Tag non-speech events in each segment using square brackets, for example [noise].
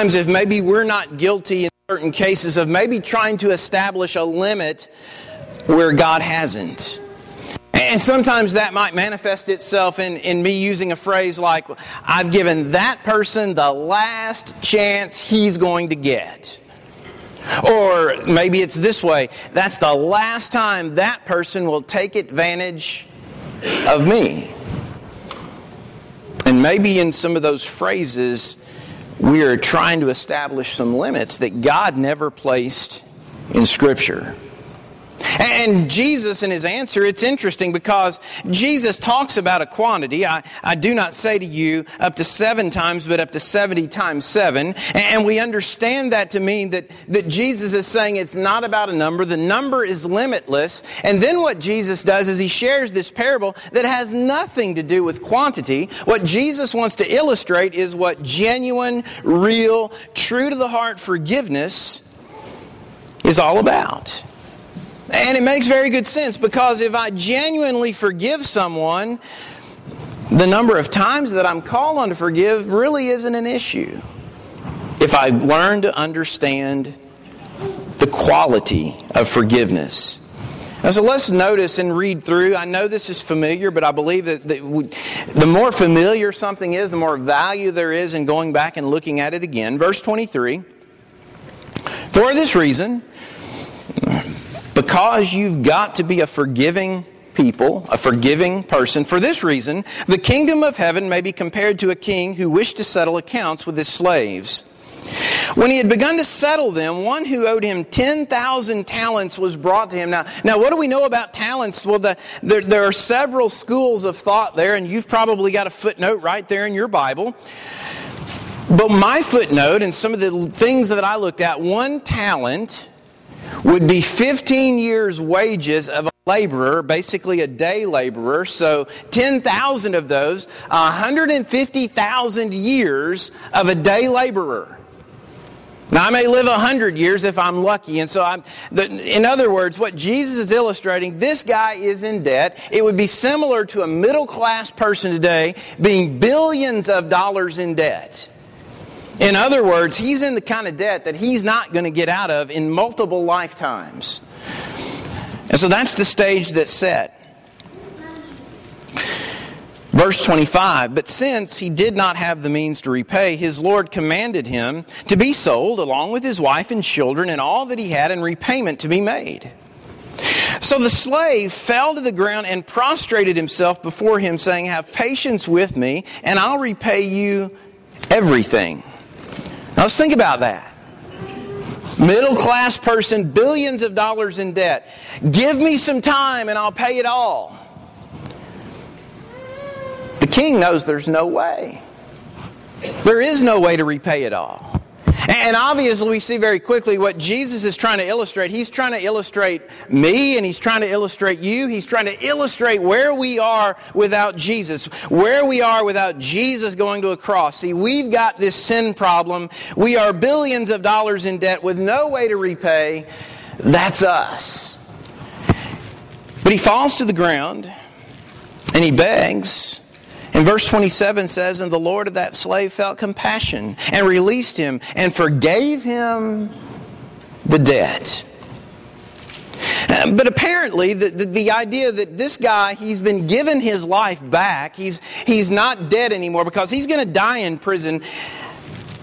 If maybe we're not guilty in certain cases of maybe trying to establish a limit where God hasn't. And sometimes that might manifest itself in, in me using a phrase like, I've given that person the last chance he's going to get. Or maybe it's this way that's the last time that person will take advantage of me. And maybe in some of those phrases, we are trying to establish some limits that God never placed in Scripture. And Jesus, in his answer, it's interesting because Jesus talks about a quantity. I, I do not say to you up to seven times, but up to 70 times seven. And we understand that to mean that, that Jesus is saying it's not about a number. The number is limitless. And then what Jesus does is he shares this parable that has nothing to do with quantity. What Jesus wants to illustrate is what genuine, real, true to the heart forgiveness is all about. And it makes very good sense because if I genuinely forgive someone, the number of times that I'm called on to forgive really isn't an issue. If I learn to understand the quality of forgiveness. Now, so let's notice and read through. I know this is familiar, but I believe that the more familiar something is, the more value there is in going back and looking at it again. Verse 23 For this reason, because you've got to be a forgiving people, a forgiving person. For this reason, the kingdom of heaven may be compared to a king who wished to settle accounts with his slaves. When he had begun to settle them, one who owed him 10,000 talents was brought to him. Now, now what do we know about talents? Well, the, there, there are several schools of thought there, and you've probably got a footnote right there in your Bible. But my footnote and some of the things that I looked at, one talent would be 15 years' wages of a laborer, basically a day laborer. So 10,000 of those, 150,000 years of a day laborer. Now, I may live 100 years if I'm lucky. And so, I'm, the, in other words, what Jesus is illustrating, this guy is in debt. It would be similar to a middle class person today being billions of dollars in debt. In other words, he's in the kind of debt that he's not going to get out of in multiple lifetimes. And so that's the stage that's set. Verse 25 But since he did not have the means to repay, his Lord commanded him to be sold along with his wife and children and all that he had in repayment to be made. So the slave fell to the ground and prostrated himself before him, saying, Have patience with me, and I'll repay you everything. Now let's think about that. Middle class person, billions of dollars in debt. Give me some time and I'll pay it all. The king knows there's no way. There is no way to repay it all. And obviously, we see very quickly what Jesus is trying to illustrate. He's trying to illustrate me and he's trying to illustrate you. He's trying to illustrate where we are without Jesus, where we are without Jesus going to a cross. See, we've got this sin problem. We are billions of dollars in debt with no way to repay. That's us. But he falls to the ground and he begs. And verse 27 says, And the Lord of that slave felt compassion and released him and forgave him the debt. But apparently, the, the, the, idea that this guy, he's been given his life back, he's, he's not dead anymore because he's going to die in prison.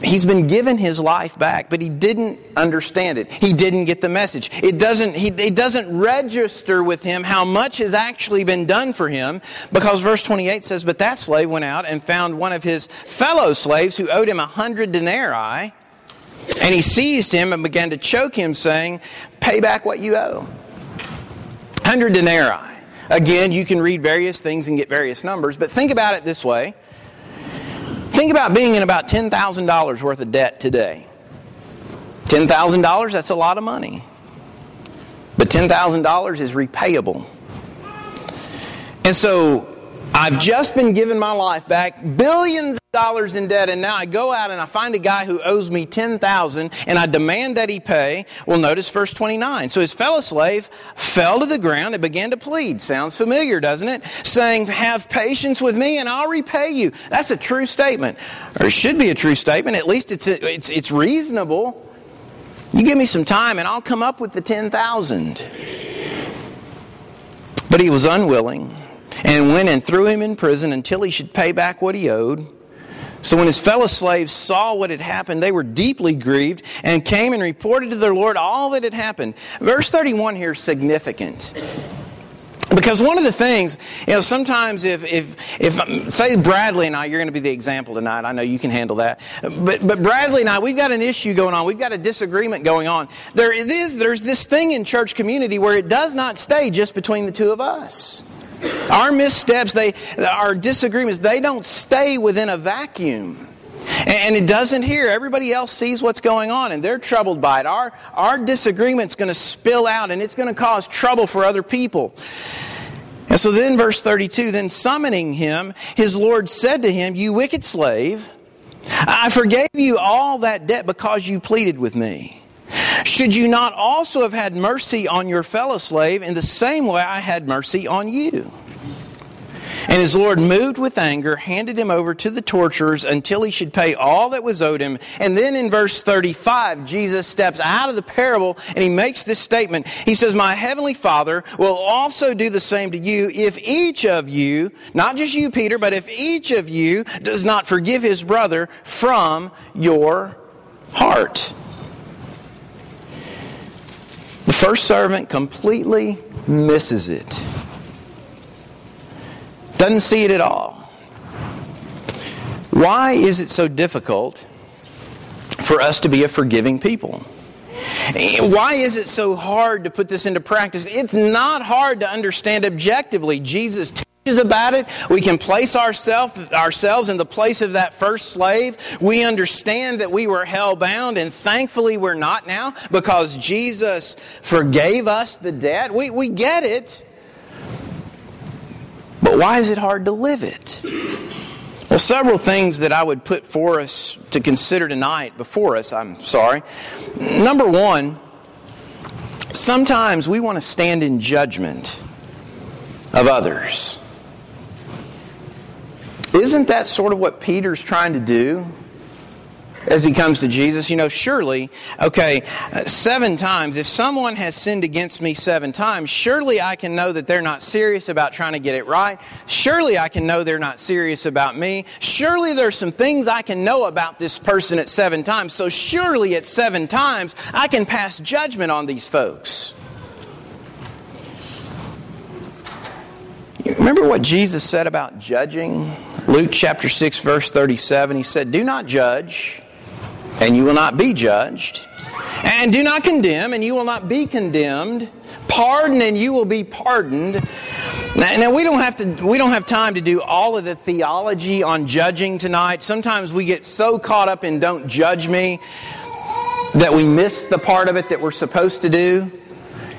He's been given his life back, but he didn't understand it. He didn't get the message. It doesn't, he, it doesn't register with him how much has actually been done for him because verse 28 says, But that slave went out and found one of his fellow slaves who owed him a hundred denarii, and he seized him and began to choke him, saying, Pay back what you owe. Hundred denarii. Again, you can read various things and get various numbers, but think about it this way. Think about being in about $10,000 worth of debt today. $10,000, that's a lot of money. But $10,000 is repayable. And so I've just been given my life back. Billions dollars in debt and now I go out and I find a guy who owes me 10,000 and I demand that he pay. Well, notice verse 29. So his fellow slave fell to the ground and began to plead. Sounds familiar, doesn't it? Saying, have patience with me and I'll repay you. That's a true statement. Or should be a true statement. At least it's, it's, it's reasonable. You give me some time and I'll come up with the 10,000. But he was unwilling and went and threw him in prison until he should pay back what he owed. So when his fellow slaves saw what had happened, they were deeply grieved and came and reported to their Lord all that had happened. Verse 31 here is significant. Because one of the things, you know, sometimes if, if, if, um, say Bradley and I, you're going to be the example tonight. I know you can handle that. But, but Bradley and I, we've got an issue going on. We've got a disagreement going on. There is, there's this thing in church community where it does not stay just between the two of us. Our missteps, they, our disagreements, they don't stay within a vacuum. And it doesn't here. Everybody else sees what's going on and they're troubled by it. Our, our disagreement's going to spill out and it's going to cause trouble for other people. And so then, verse 32 then summoning him, his Lord said to him, You wicked slave, I forgave you all that debt because you pleaded with me. Should you not also have had mercy on your fellow slave in the same way I had mercy on you? And his Lord, moved with anger, handed him over to the torturers until he should pay all that was owed him. And then in verse 35, Jesus steps out of the parable and he makes this statement. He says, My heavenly Father will also do the same to you if each of you, not just you, Peter, but if each of you does not forgive his brother from your heart. The first servant completely misses it. Doesn't see it at all. Why is it so difficult for us to be a forgiving people? Why is it so hard to put this into practice? It's not hard to understand objectively. Jesus about it. We can place ourself, ourselves in the place of that first slave. We understand that we were hell bound, and thankfully we're not now because Jesus forgave us the debt. We, we get it. But why is it hard to live it? Well, several things that I would put for us to consider tonight, before us, I'm sorry. Number one, sometimes we want to stand in judgment of others. Isn't that sort of what Peter's trying to do as he comes to Jesus? You know, surely, okay, seven times, if someone has sinned against me seven times, surely I can know that they're not serious about trying to get it right. Surely I can know they're not serious about me. Surely there's some things I can know about this person at seven times. So surely at seven times, I can pass judgment on these folks. Remember what Jesus said about judging? Luke chapter 6, verse 37. He said, Do not judge, and you will not be judged. And do not condemn, and you will not be condemned. Pardon, and you will be pardoned. Now, now, we don't have to we don't have time to do all of the theology on judging tonight. Sometimes we get so caught up in don't judge me that we miss the part of it that we're supposed to do.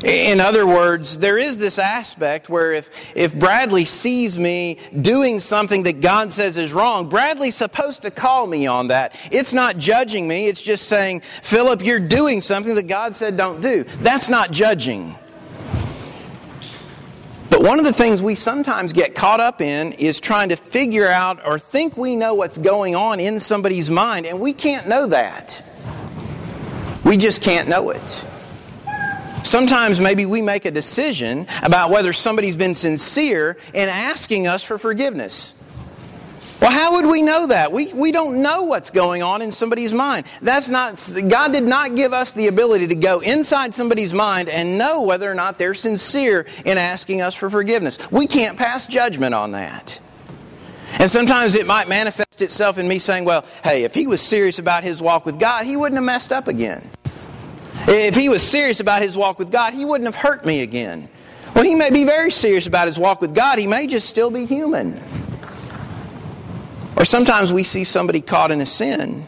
In other words, there is this aspect where if, if Bradley sees me doing something that God says is wrong, Bradley's supposed to call me on that. It's not judging me, it's just saying, Philip, you're doing something that God said don't do. That's not judging. But one of the things we sometimes get caught up in is trying to figure out or think we know what's going on in somebody's mind, and we can't know that. We just can't know it. Sometimes maybe we make a decision about whether somebody's been sincere in asking us for forgiveness. Well, how would we know that? We, we don't know what's going on in somebody's mind. That's not, God did not give us the ability to go inside somebody's mind and know whether or not they're sincere in asking us for forgiveness. We can't pass judgment on that. And sometimes it might manifest itself in me saying, well, hey, if he was serious about his walk with God, he wouldn't have messed up again. If he was serious about his walk with God, he wouldn't have hurt me again. Well, he may be very serious about his walk with God. He may just still be human. Or sometimes we see somebody caught in a sin.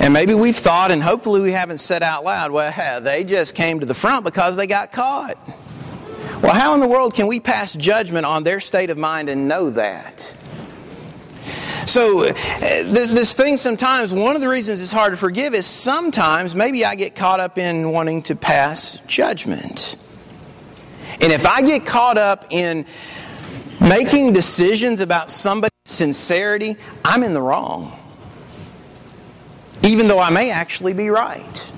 And maybe we've thought, and hopefully we haven't said out loud, well, [laughs] they just came to the front because they got caught. Well, how in the world can we pass judgment on their state of mind and know that? So, uh, this thing sometimes, one of the reasons it's hard to forgive is sometimes maybe I get caught up in wanting to pass judgment. And if I get caught up in making decisions about somebody's sincerity, I'm in the wrong. Even though I may actually be right.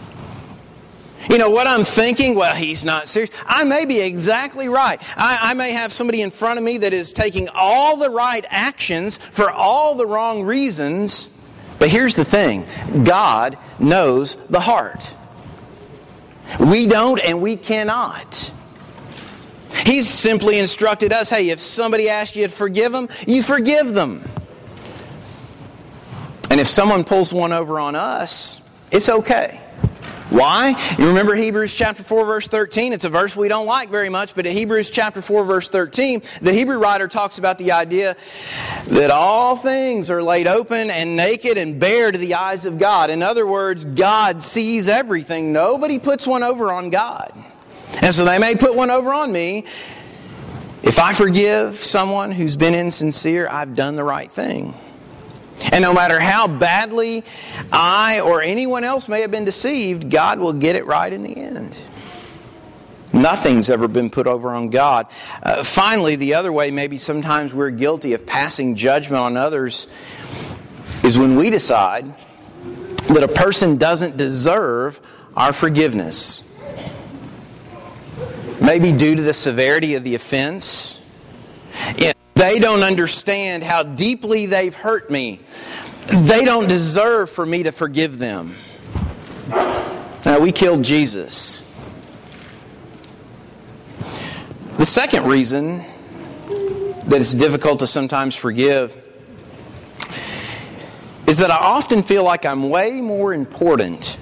You know, what I'm thinking, well, he's not serious. I may be exactly right. I, I, may have somebody in front of me that is taking all the right actions for all the wrong reasons. But here's the thing God knows the heart. We don't and we cannot. He's simply instructed us hey, if somebody asks you to forgive them, you forgive them. And if someone pulls one over on us, it's okay. Why? You remember Hebrews chapter 4 verse 13? It's a verse we don't like very much, but in Hebrews chapter 4 verse 13, the Hebrew writer talks about the idea that all things are laid open and naked and bare to the eyes of God. In other words, God sees everything. Nobody puts one over on God. And so they may put one over on me. If I forgive someone who's been insincere, I've done the right thing. And no matter how badly I or anyone else may have been deceived, God will get it right in the end. Nothing's ever been put over on God. Uh, finally, the other way, maybe sometimes we're guilty of passing judgment on others, is when we decide that a person doesn't deserve our forgiveness. Maybe due to the severity of the offense. They don't understand how deeply they've hurt me. They don't deserve for me to forgive them. Now, we killed Jesus. The second reason that it's difficult to sometimes forgive is that I often feel like I'm way more important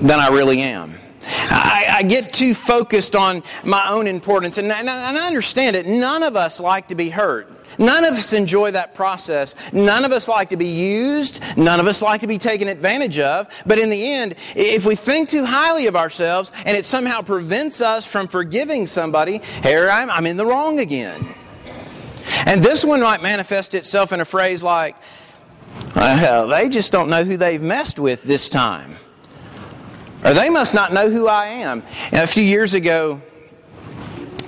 than I really am. I, I, get too focused on my own importance. And, and, and I understand it. None of us like to be hurt. None of us enjoy that process. None of us like to be used. None of us like to be taken advantage of. But in the end, if we think too highly of ourselves and it somehow prevents us from forgiving somebody, here I'm, I'm in the wrong again. And this one might manifest itself in a phrase like, well, they just don't know who they've messed with this time. Or they must not know who I am. And a few years ago,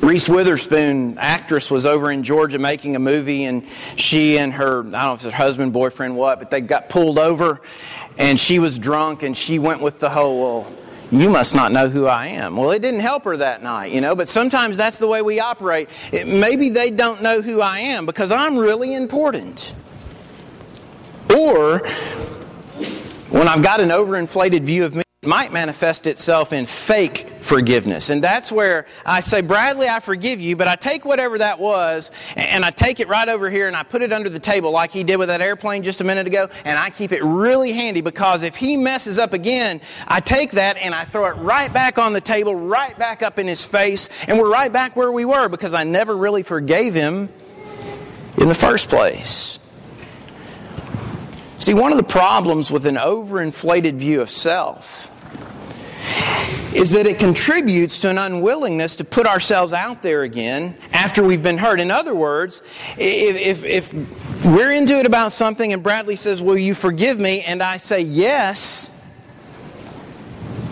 Reese Witherspoon, actress, was over in Georgia making a movie, and she and her, I don't know if her husband, boyfriend, what, but they got pulled over, and she was drunk, and she went with the whole, well, you must not know who I am. Well, it didn't help her that night, you know, but sometimes that's the way we operate. It, maybe they don't know who I am because I'm really important. Or when I've got an overinflated view of me, might manifest itself in fake forgiveness. And that's where I say, Bradley, I forgive you, but I take whatever that was and I take it right over here and I put it under the table like he did with that airplane just a minute ago, and I keep it really handy because if he messes up again, I take that and I throw it right back on the table, right back up in his face, and we're right back where we were because I never really forgave him in the first place. See, one of the problems with an overinflated view of self is that it contributes to an unwillingness to put ourselves out there again after we've been hurt. In other words, if, if, if we're into it about something and Bradley says, Will you forgive me? and I say yes,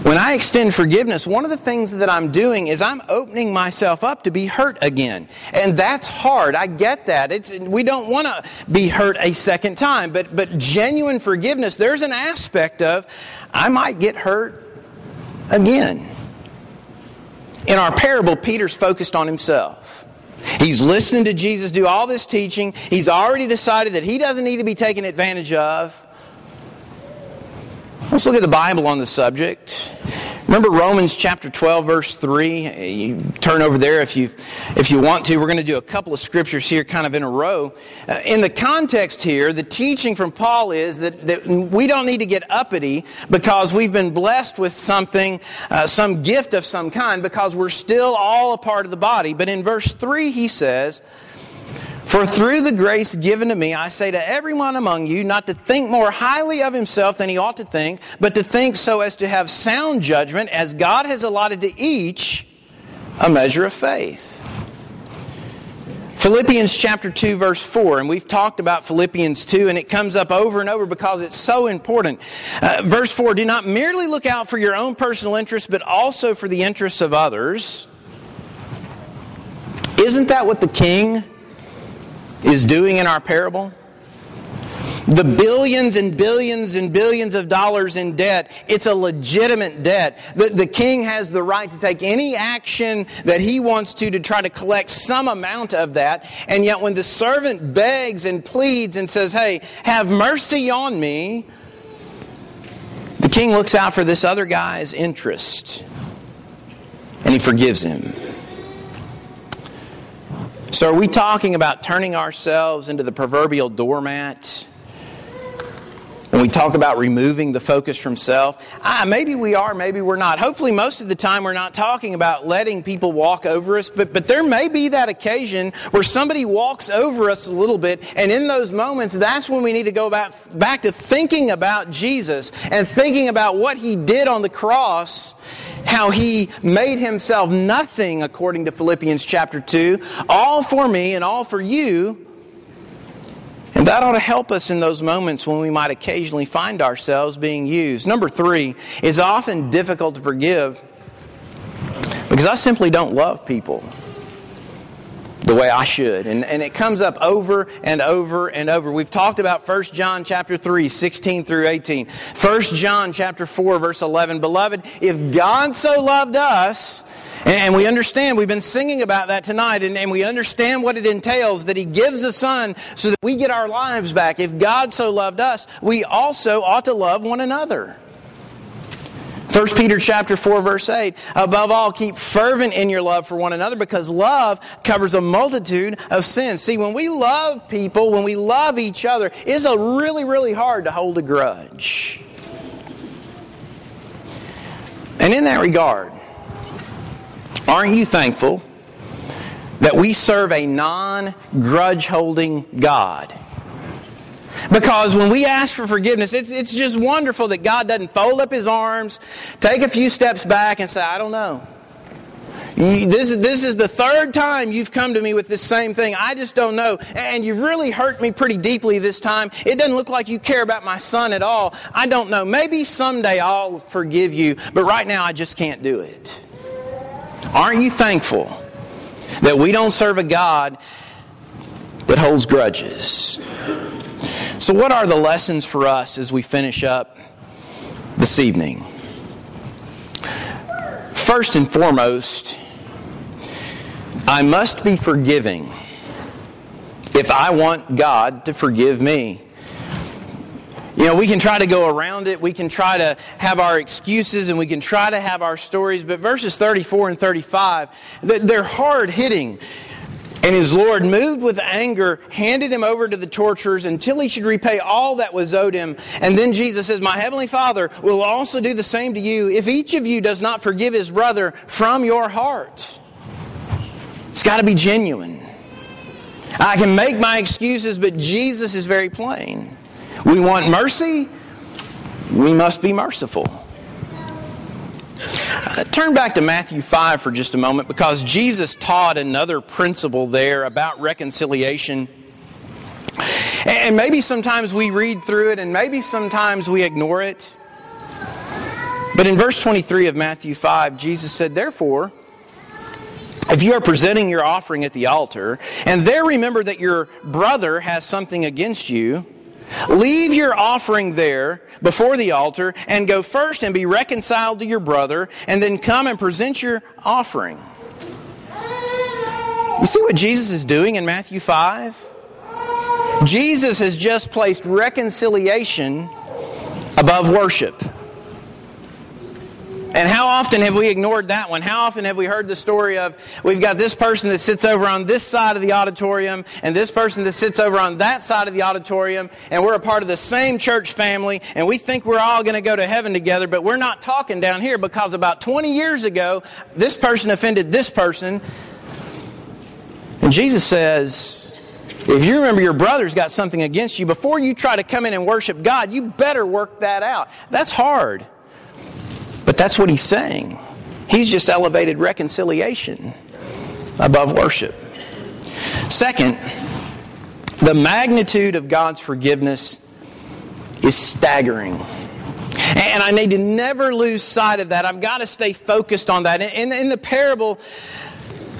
when I extend forgiveness, one of the things that I'm doing is I'm opening myself up to be hurt again. And that's hard. I get that. It's, we don't want to be hurt a second time. But, but genuine forgiveness, there's an aspect of I might get hurt again. In our parable, Peter's focused on himself. He's listening to Jesus do all this teaching. He's already decided that he doesn't need to be taken advantage of. Let's look at the Bible on the subject. Remember Romans chapter 12, verse 3? You turn over there if you, if you want to. We're going to do a couple of scriptures here kind of in a row. Uh, in the context here, the teaching from Paul is that, that we don't need to get uppity because we've been blessed with something, uh, some gift of some kind, because we're still all a part of the body. But in verse 3, he says, for through the grace given to me, I say to everyone among you not to think more highly of himself than he ought to think, but to think so as to have sound judgment, as God has allotted to each a measure of faith. Philippians chapter 2, verse 4, and we've talked about Philippians 2, and it comes up over and over because it's so important. Uh, verse 4 Do not merely look out for your own personal interests, but also for the interests of others. Isn't that what the king is doing in our parable? The billions and billions and billions of dollars in debt, it's a legitimate debt. The, the king has the right to take any action that he wants to to try to collect some amount of that. And yet, when the servant begs and pleads and says, Hey, have mercy on me, the king looks out for this other guy's interest and he forgives him. So, are we talking about turning ourselves into the proverbial doormat? When we talk about removing the focus from self, ah, maybe we are, maybe we're not. Hopefully, most of the time, we're not talking about letting people walk over us, but, but there may be that occasion where somebody walks over us a little bit, and in those moments, that's when we need to go back, back to thinking about Jesus and thinking about what He did on the cross how he made himself nothing, according to Philippians chapter 2, all for me and all for you. And that ought to help us in those moments when we might occasionally find ourselves being used. Number three is often difficult to forgive because I simply don't love people the way I should. And, and it comes up over and over and over. We've talked about 1 John chapter 3, 16 through 18. 1 John chapter 4, verse 11. Beloved, if God so loved us, and we understand, we've been singing about that tonight, and, and we understand what it entails that He gives a Son so that we get our lives back. If God so loved us, we also ought to love one another. 1 Peter chapter 4 verse 8 above all keep fervent in your love for one another because love covers a multitude of sins. See when we love people, when we love each other, it's a really really hard to hold a grudge. And in that regard, Aren't you thankful that we serve a non grudge holding God? Because when we ask for forgiveness, it's, it's just wonderful that God doesn't fold up his arms, take a few steps back, and say, I don't know. This is, this is the third time you've come to me with this same thing. I just don't know. And you've really hurt me pretty deeply this time. It doesn't look like you care about my son at all. I don't know. Maybe someday I'll forgive you, but right now I just can't do it. Aren't you thankful that we don't serve a God that holds grudges? So, what are the lessons for us as we finish up this evening? First and foremost, I must be forgiving if I want God to forgive me. You know, we can try to go around it. We can try to have our excuses and we can try to have our stories. But verses 34 and 35, they're hard hitting. And his Lord, moved with anger, handed him over to the torturers until he should repay all that was owed him. And then Jesus says, My heavenly Father will also do the same to you if each of you does not forgive his brother from your heart. It's got to be genuine. I can make my excuses, but Jesus is very plain. We want mercy, we must be merciful. Uh, turn back to Matthew 5 for just a moment because Jesus taught another principle there about reconciliation. And maybe sometimes we read through it and maybe sometimes we ignore it. But in verse 23 of Matthew 5, Jesus said, Therefore, if you are presenting your offering at the altar, and there remember that your brother has something against you, Leave your offering there before the altar and go first and be reconciled to your brother, and then come and present your offering. You see what Jesus is doing in Matthew 5? Jesus has just placed reconciliation above worship. And how often have we ignored that one? How often have we heard the story of we've got this person that sits over on this side of the auditorium and this person that sits over on that side of the auditorium, and we're a part of the same church family, and we think we're all going to go to heaven together, but we're not talking down here because about 20 years ago, this person offended this person. And Jesus says, if you remember your brother's got something against you, before you try to come in and worship God, you better work that out. That's hard. But that's what he's saying. He's just elevated reconciliation above worship. Second, the magnitude of God's forgiveness is staggering. And I need to never lose sight of that. I've got to stay focused on that. In, in the parable,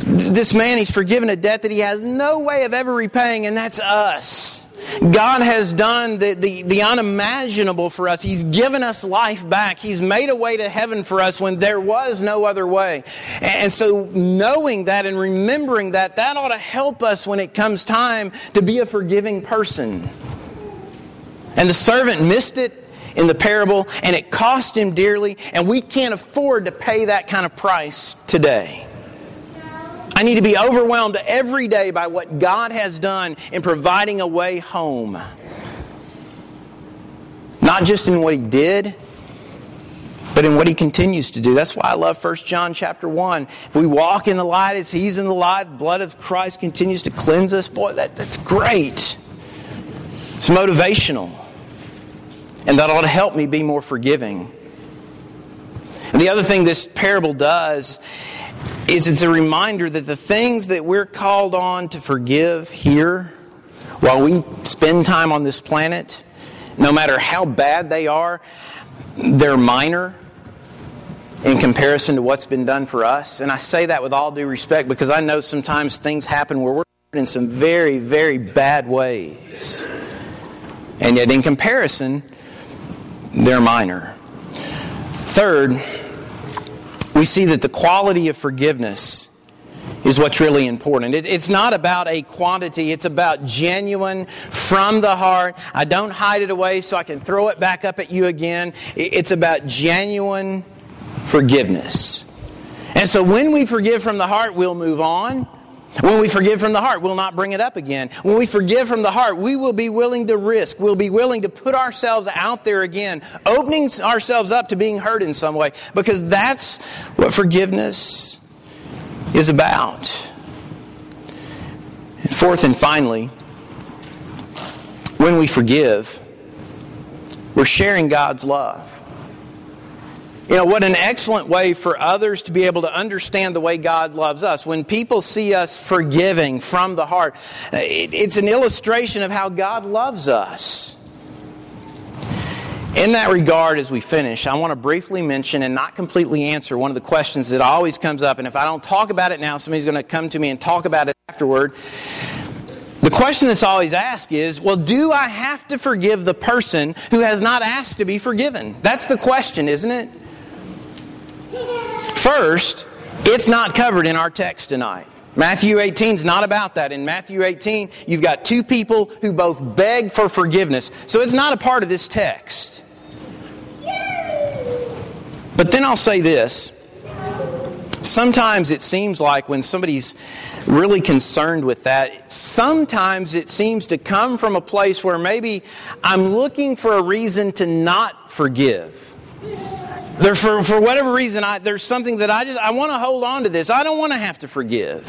this man, he's forgiven a debt that he has no way of ever repaying, and that's us. God has done the, the, the, unimaginable for us. He's given us life back. He's made a way to heaven for us when there was no other way. And so, knowing that and remembering that, that ought to help us when it comes time to be a forgiving person. And the servant missed it in the parable, and it cost him dearly, and we can't afford to pay that kind of price today. I need to be overwhelmed every day by what God has done in providing a way home. Not just in what He did, but in what He continues to do. That's why I love 1 John chapter 1. If we walk in the light as He's in the light, the blood of Christ continues to cleanse us. Boy, that, that's great. It's motivational. And that ought to help me be more forgiving. And the other thing this parable does is it's a reminder that the things that we're called on to forgive here while we spend time on this planet, no matter how bad they are, they're minor in comparison to what's been done for us. And I say that with all due respect because I know sometimes things happen where we're in some very, very bad ways. And yet, in comparison, they're minor. Third, we see that the quality of forgiveness is what's really important. It, it's not about a quantity, it's about genuine, from the heart. I don't hide it away so I can throw it back up at you again. It, it's about genuine forgiveness. And so when we forgive from the heart, we'll move on. When we forgive from the heart, we'll not bring it up again. When we forgive from the heart, we will be willing to risk. We'll be willing to put ourselves out there again, opening ourselves up to being hurt in some way, because that's what forgiveness is about. And fourth and finally, when we forgive, we're sharing God's love. You know, what an excellent way for others to be able to understand the way God loves us. When people see us forgiving from the heart, it's an illustration of how God loves us. In that regard, as we finish, I want to briefly mention and not completely answer one of the questions that always comes up. And if I don't talk about it now, somebody's going to come to me and talk about it afterward. The question that's always asked is, well, do I have to forgive the person who has not asked to be forgiven? That's the question, isn't it? First, it's not covered in our text tonight. Matthew 18 is not about that. In Matthew 18, you've got two people who both beg for forgiveness. So it's not a part of this text. But then I'll say this. Sometimes it seems like when somebody's really concerned with that, sometimes it seems to come from a place where maybe I'm looking for a reason to not forgive. There, for, for whatever reason, I, there's something that I just, I want to hold on to this. I don't want to have to forgive.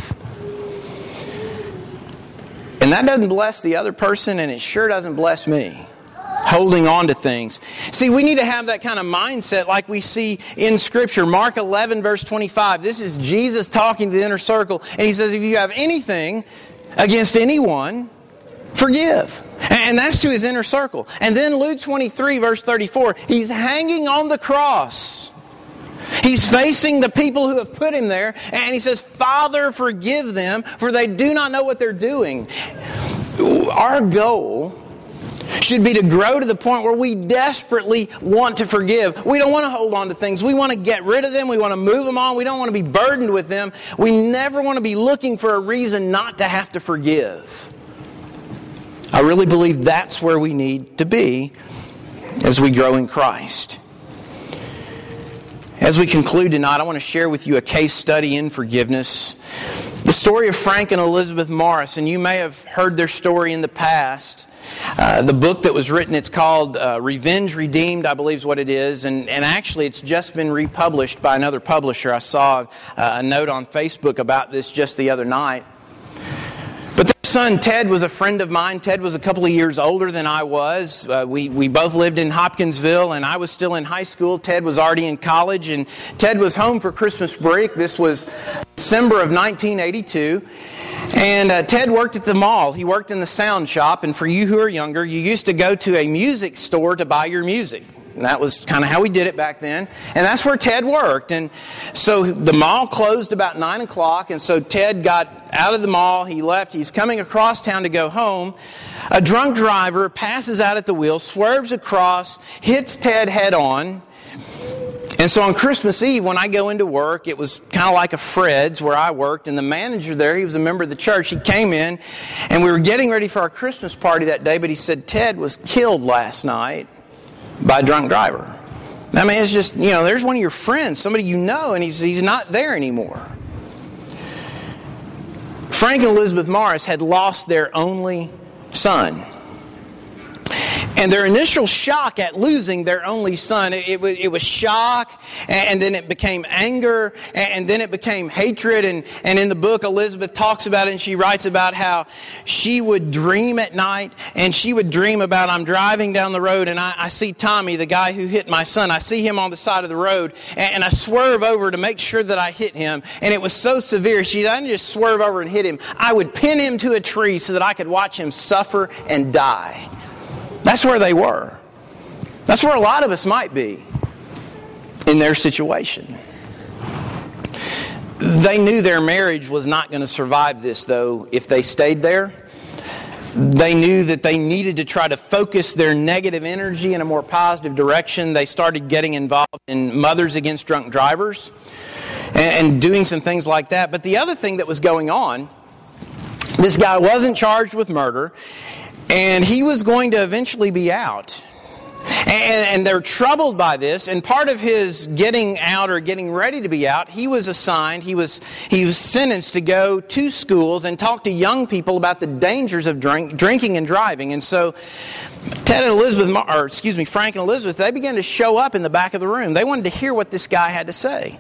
And that doesn't bless the other person, and it sure doesn't bless me. Holding on to things. See, we need to have that kind of mindset like we see in Scripture. Mark 11, verse 25. This is Jesus talking to the inner circle, and he says, If you have anything against anyone, forgive. And that's to his inner circle. And then Luke 23, verse 34, he's hanging on the cross. He's facing the people who have put him there, and he says, Father, forgive them, for they do not know what they're doing. Our goal should be to grow to the point where we desperately want to forgive. We don't want to hold on to things. We want to get rid of them. We want to move them on. We don't want to be burdened with them. We never want to be looking for a reason not to have to forgive. I really believe that's where we need to be as we grow in Christ. As we conclude tonight, I want to share with you a case study in forgiveness. The story of Frank and Elizabeth Morris, and you may have heard their story in the past. Uh, the book that was written, it's called uh, Revenge Redeemed, I believe is what it is, and, and actually it's just been republished by another publisher. I saw uh, a note on Facebook about this just the other night son, Ted, was a friend of mine. Ted was a couple of years older than I was. Uh, we, we both lived in Hopkinsville, and I was still in high school. Ted was already in college, and Ted was home for Christmas break. This was December of 1982. And uh, Ted worked at the mall. He worked in the sound shop. And for you who are younger, you used to go to a music store to buy your music. And that was kind of how we did it back then. And that's where Ted worked. And so the mall closed about 9 o'clock. And so Ted got out of the mall. He left. He's coming across town to go home. A drunk driver passes out at the wheel, swerves across, hits Ted head on. And so on Christmas Eve, when I go into work, it was kind of like a Fred's where I worked, and the manager there, he was a member of the church, he came in, and we were getting ready for our Christmas party that day, but he said, Ted was killed last night by a drunk driver. I mean, it's just, you know, there's one of your friends, somebody you know, and he's, he's not there anymore. Frank and Elizabeth Morris had lost their only son. And their initial shock at losing their only son, it, it, was, it was shock, and, then it became anger, and, then it became hatred. And, and in the book, Elizabeth talks about it, and she writes about how she would dream at night, and she would dream about, I'm driving down the road, and I, I see Tommy, the guy who hit my son. I see him on the side of the road, and, and I swerve over to make sure that I hit him. And it was so severe, she didn't just swerve over and hit him. I would pin him to a tree so that I could watch him suffer and die. That's where they were. That's where a lot of us might be in their situation. They knew their marriage was not going to survive this, though, if they stayed there. They knew that they needed to try to focus their negative energy in a more positive direction. They started getting involved in Mothers Against Drunk Drivers and, doing some things like that. But the other thing that was going on, this guy wasn't charged with murder. And he was going to eventually be out. And, and, they're troubled by this. And part of his getting out or getting ready to be out, he was assigned, he was, he was sentenced to go to schools and talk to young people about the dangers of drink, drinking and driving. And so Ted and Elizabeth, or excuse me, Frank and Elizabeth, they began to show up in the back of the room. They wanted to hear what this guy had to say.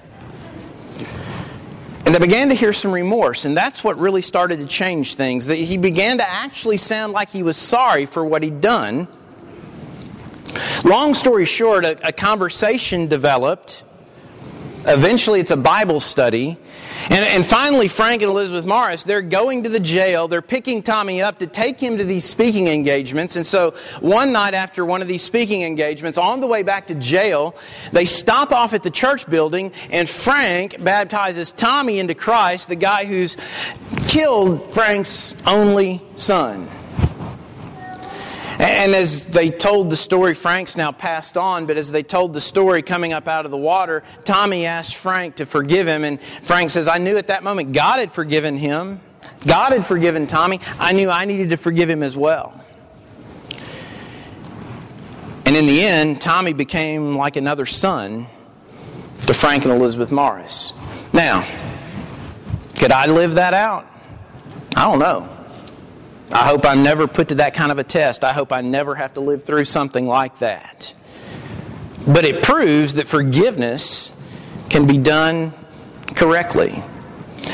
And they began to hear some remorse, and that's what really started to change things. That he began to actually sound like he was sorry for what he'd done. Long story short, a, a conversation developed. Eventually, it's a Bible study. And, and finally, Frank and Elizabeth Morris, they're going to the jail. They're picking Tommy up to take him to these speaking engagements. And so, one night after one of these speaking engagements, on the way back to jail, they stop off at the church building, and Frank baptizes Tommy into Christ, the guy who's killed Frank's only son. And as they told the story, Frank's now passed on, but as they told the story coming up out of the water, Tommy asked Frank to forgive him. And Frank says, I knew at that moment God had forgiven him. God had forgiven Tommy. I knew I needed to forgive him as well. And in the end, Tommy became like another son to Frank and Elizabeth Morris. Now, could I live that out? I don't know. I hope I'm never put to that kind of a test. I hope I never have to live through something like that. But it proves that forgiveness can be done correctly.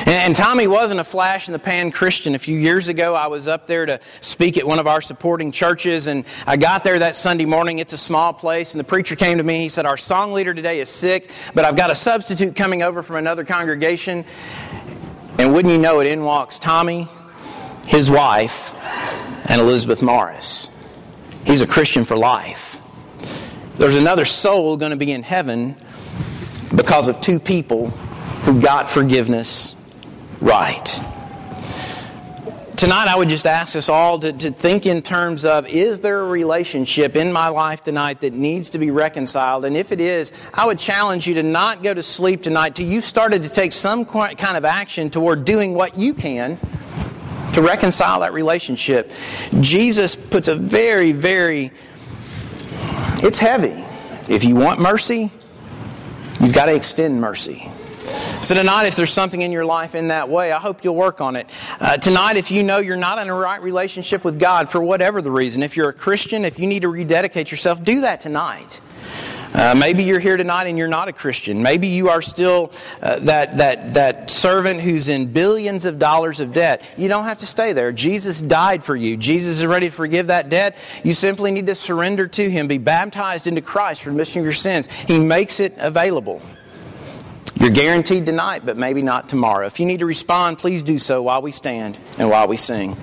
And, Tommy wasn't a flash in the pan Christian. A few years ago, I was up there to speak at one of our supporting churches, and I got there that Sunday morning. It's a small place, and the preacher came to me. He said, Our song leader today is sick, but I've got a substitute coming over from another congregation. And wouldn't you know it, in walks Tommy his wife, and Elizabeth Morris. He's a Christian for life. There's another soul going to be in heaven because of two people who got forgiveness right. Tonight, I would just ask us all to, to think in terms of is there a relationship in my life tonight that needs to be reconciled? And if it is, I would challenge you to not go to sleep tonight till you've started to take some kind of action toward doing what you can to reconcile that relationship. Jesus puts a very, very, it's heavy. If you want mercy, you've got to extend mercy. So, tonight, if there's something in your life in that way, I hope you'll work on it. Uh, tonight, if you know you're not in a right relationship with God for whatever the reason, if you're a Christian, if you need to rededicate yourself, do that tonight. Uh, maybe you're here tonight and you're not a Christian. Maybe you are still uh, that, that, that servant who's in billions of dollars of debt. You don't have to stay there. Jesus died for you. Jesus is ready to forgive that debt. You simply need to surrender to Him, be baptized into Christ for remission of your sins. He makes it available. You're guaranteed tonight, but maybe not tomorrow. If you need to respond, please do so while we stand and while we sing.